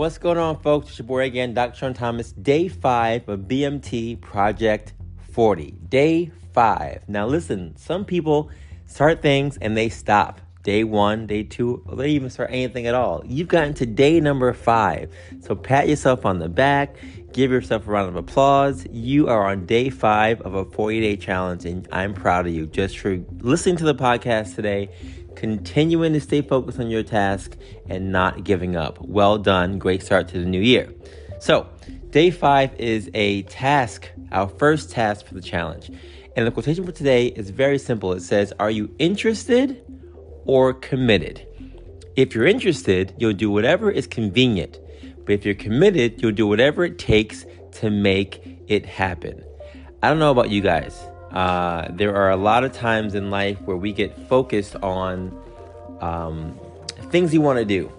What's going on, folks? It's your boy again, Dr. Sean Thomas. Day five of BMT Project 40. Day five. Now, listen, some people start things and they stop. Day one, day two, or they even start anything at all. You've gotten to day number five. So pat yourself on the back, give yourself a round of applause. You are on day five of a 40 day challenge, and I'm proud of you just for listening to the podcast today continuing to stay focused on your task and not giving up. Well done. Great start to the new year. So, day five is a task, our first task for the challenge. And the quotation for today is very simple. It says, Are you interested or committed? If you're interested, you'll do whatever is convenient. But if you're committed, you'll do whatever it takes to make it happen. I don't know about you guys. Uh, there are a lot of times in life where we get focused on um, things we want to do.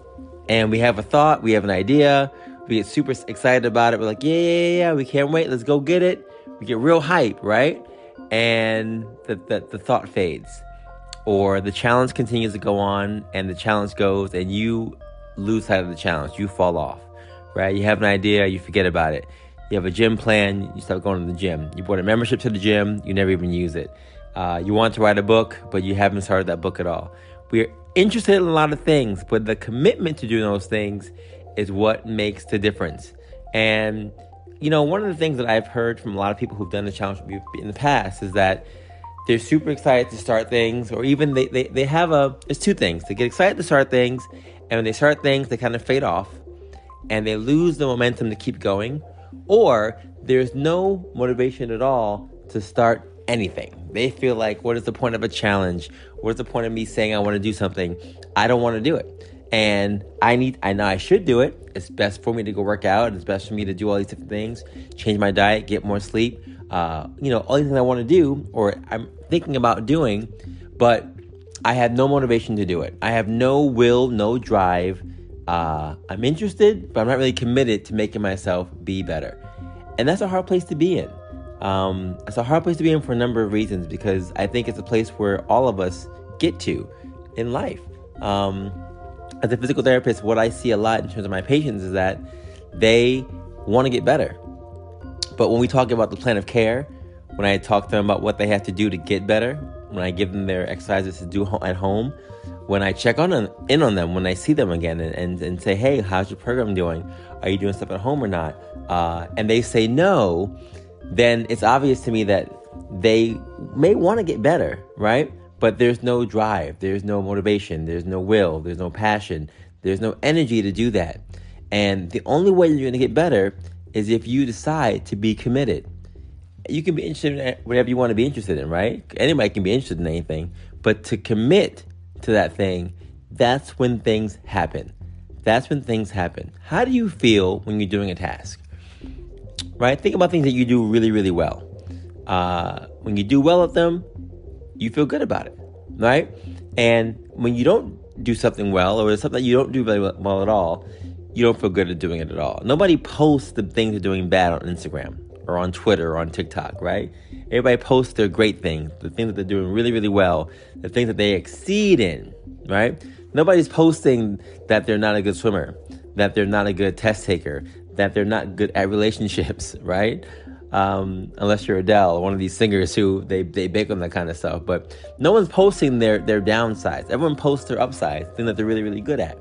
And we have a thought, we have an idea, we get super excited about it. We're like, yeah, yeah, yeah, we can't wait, let's go get it. We get real hype, right? And the, the, the thought fades. Or the challenge continues to go on, and the challenge goes, and you lose sight of the challenge. You fall off, right? You have an idea, you forget about it. You have a gym plan, you start going to the gym. You bought a membership to the gym, you never even use it. Uh, you want to write a book, but you haven't started that book at all. We're interested in a lot of things, but the commitment to doing those things is what makes the difference. And, you know, one of the things that I've heard from a lot of people who've done the challenge in the past is that they're super excited to start things, or even they, they, they have a, it's two things. They get excited to start things, and when they start things, they kind of fade off, and they lose the momentum to keep going or there's no motivation at all to start anything. They feel like, what is the point of a challenge? What is the point of me saying I want to do something? I don't want to do it. And I need, I know I should do it. It's best for me to go work out. It's best for me to do all these different things, change my diet, get more sleep. Uh, you know, all these things I want to do or I'm thinking about doing, but I have no motivation to do it. I have no will, no drive uh, I'm interested, but I'm not really committed to making myself be better. And that's a hard place to be in. Um, it's a hard place to be in for a number of reasons because I think it's a place where all of us get to in life. Um, as a physical therapist, what I see a lot in terms of my patients is that they want to get better. But when we talk about the plan of care, when I talk to them about what they have to do to get better, when I give them their exercises to do at home, when I check on in on them when I see them again and, and, and, say, hey, how's your program doing? Are you doing stuff at home or not? Uh, and they say no, then it's obvious to me that they may want to get better, right? But there's no drive, there's no motivation, there's no will, there's no passion, there's no energy to do that. And the only way you're going to get better is if you decide to be committed. You can be interested in whatever you want to be interested in, right? Anybody can be interested in anything, but to commit to that thing, that's when things happen. That's when things happen. How do you feel when you're doing a task? Right? Think about things that you do really, really well. Uh, when you do well at them, you feel good about it, right? And when you don't do something well, or something that you don't do very well at all, you don't feel good at doing it at all. Nobody posts the things they're doing bad on Instagram or on Twitter or on TikTok, right? Everybody posts their great things, the things that they're doing really, really well, the things that they exceed in, right? Nobody's posting that they're not a good swimmer, that they're not a good test taker, that they're not good at relationships, right? Um, unless you're Adele, one of these singers who they, they bake on that kind of stuff. But no one's posting their, their downsides. Everyone posts their upsides, things that they're really, really good at.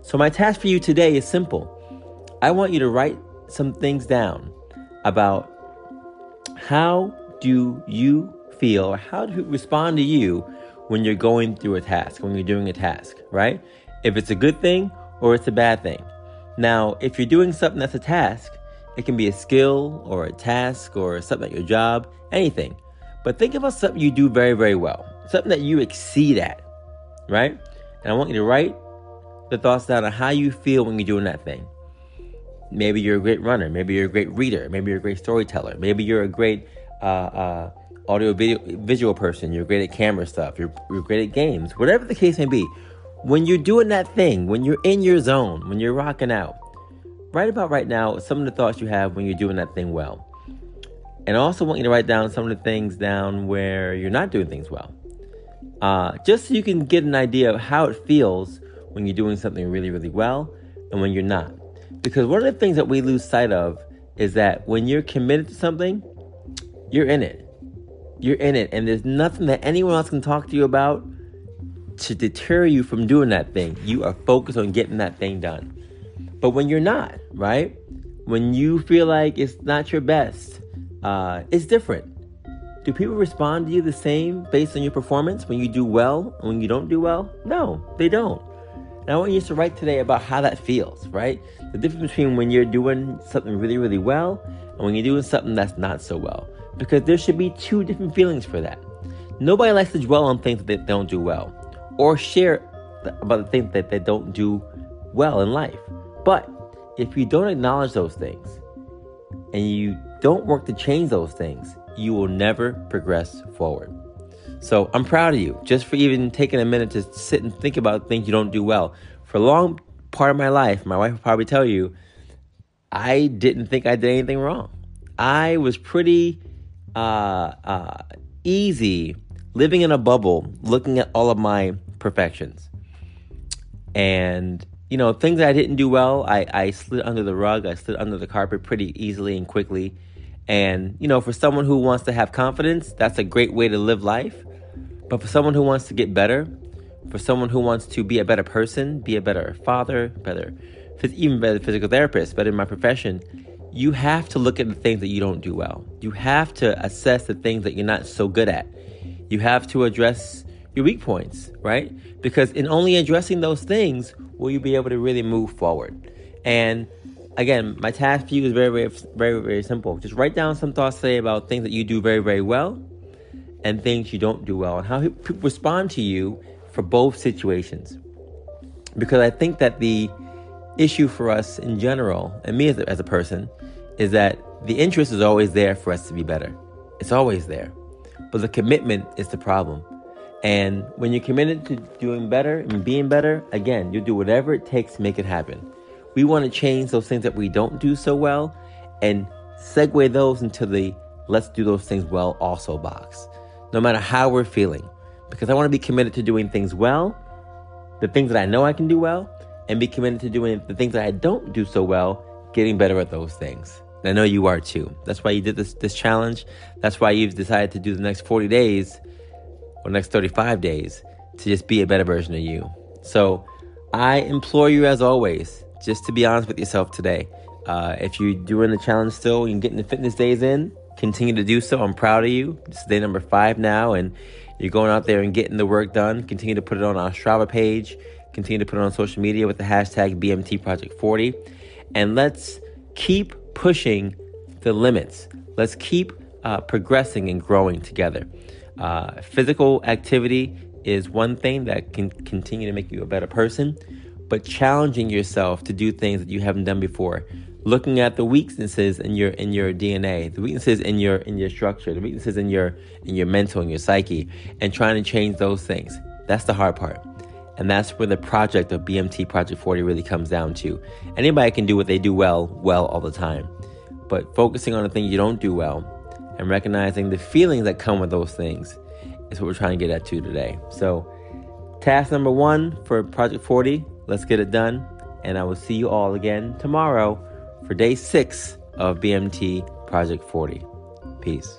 So my task for you today is simple. I want you to write some things down about how do you feel or how do you respond to you when you're going through a task, when you're doing a task, right? If it's a good thing or it's a bad thing. Now, if you're doing something that's a task, it can be a skill or a task or something at your job, anything. But think about something you do very, very well, something that you exceed at, right? And I want you to write the thoughts down on how you feel when you're doing that thing. Maybe you're a great runner. Maybe you're a great reader. Maybe you're a great storyteller. Maybe you're a great uh, uh, audio video, visual person. You're great at camera stuff. You're, you're great at games. Whatever the case may be, when you're doing that thing, when you're in your zone, when you're rocking out, write about right now some of the thoughts you have when you're doing that thing well. And I also want you to write down some of the things down where you're not doing things well. Uh, just so you can get an idea of how it feels when you're doing something really, really well and when you're not. Because one of the things that we lose sight of is that when you're committed to something, you're in it. You're in it. And there's nothing that anyone else can talk to you about to deter you from doing that thing. You are focused on getting that thing done. But when you're not, right? When you feel like it's not your best, uh, it's different. Do people respond to you the same based on your performance when you do well and when you don't do well? No, they don't. And I want you to write today about how that feels, right? The difference between when you're doing something really, really well and when you're doing something that's not so well. Because there should be two different feelings for that. Nobody likes to dwell on things that they don't do well or share about the things that they don't do well in life. But if you don't acknowledge those things and you don't work to change those things, you will never progress forward. So I'm proud of you just for even taking a minute to sit and think about things you don't do well. For a long part of my life, my wife will probably tell you, I didn't think I did anything wrong. I was pretty uh, uh, easy living in a bubble, looking at all of my perfections. And, you know, things I didn't do well, I, I slid under the rug, I slid under the carpet pretty easily and quickly. And, you know, for someone who wants to have confidence, that's a great way to live life. But for someone who wants to get better, for someone who wants to be a better person, be a better father, better, even better physical therapist, better in my profession, you have to look at the things that you don't do well. You have to assess the things that you're not so good at. You have to address your weak points, right? Because in only addressing those things will you be able to really move forward. And again, my task for you is very, very, very, very simple. Just write down some thoughts today about things that you do very, very well and things you don't do well and how people respond to you for both situations. Because I think that the issue for us in general, and me as a, as a person, is that the interest is always there for us to be better. It's always there. But the commitment is the problem. And when you're committed to doing better and being better, again, you'll do whatever it takes to make it happen. We want to change those things that we don't do so well and segue those into the let's do those things well also box no matter how we're feeling. Because I want to be committed to doing things well, the things that I know I can do well, and be committed to doing the things that I don't do so well, getting better at those things. And I know you are too. That's why you did this this challenge. That's why you've decided to do the next 40 days or next 35 days to just be a better version of you. So I implore you as always, just to be honest with yourself today. Uh, if you're doing the challenge still and getting the fitness days in, Continue to do so. I'm proud of you. This is day number five now, and you're going out there and getting the work done. Continue to put it on our Strava page. Continue to put it on social media with the hashtag BMT Project 40. And let's keep pushing the limits. Let's keep uh, progressing and growing together. Uh, physical activity is one thing that can continue to make you a better person, but challenging yourself to do things that you haven't done before looking at the weaknesses in your in your DNA, the weaknesses in your in your structure, the weaknesses in your in your mental and your psyche, and trying to change those things. That's the hard part. And that's where the project of BMT Project 40 really comes down to. Anybody can do what they do well, well all the time. but focusing on the things you don't do well and recognizing the feelings that come with those things is what we're trying to get at to today. So, task number one for Project 40, let's get it done. And I will see you all again tomorrow for day six of BMT Project 40. Peace.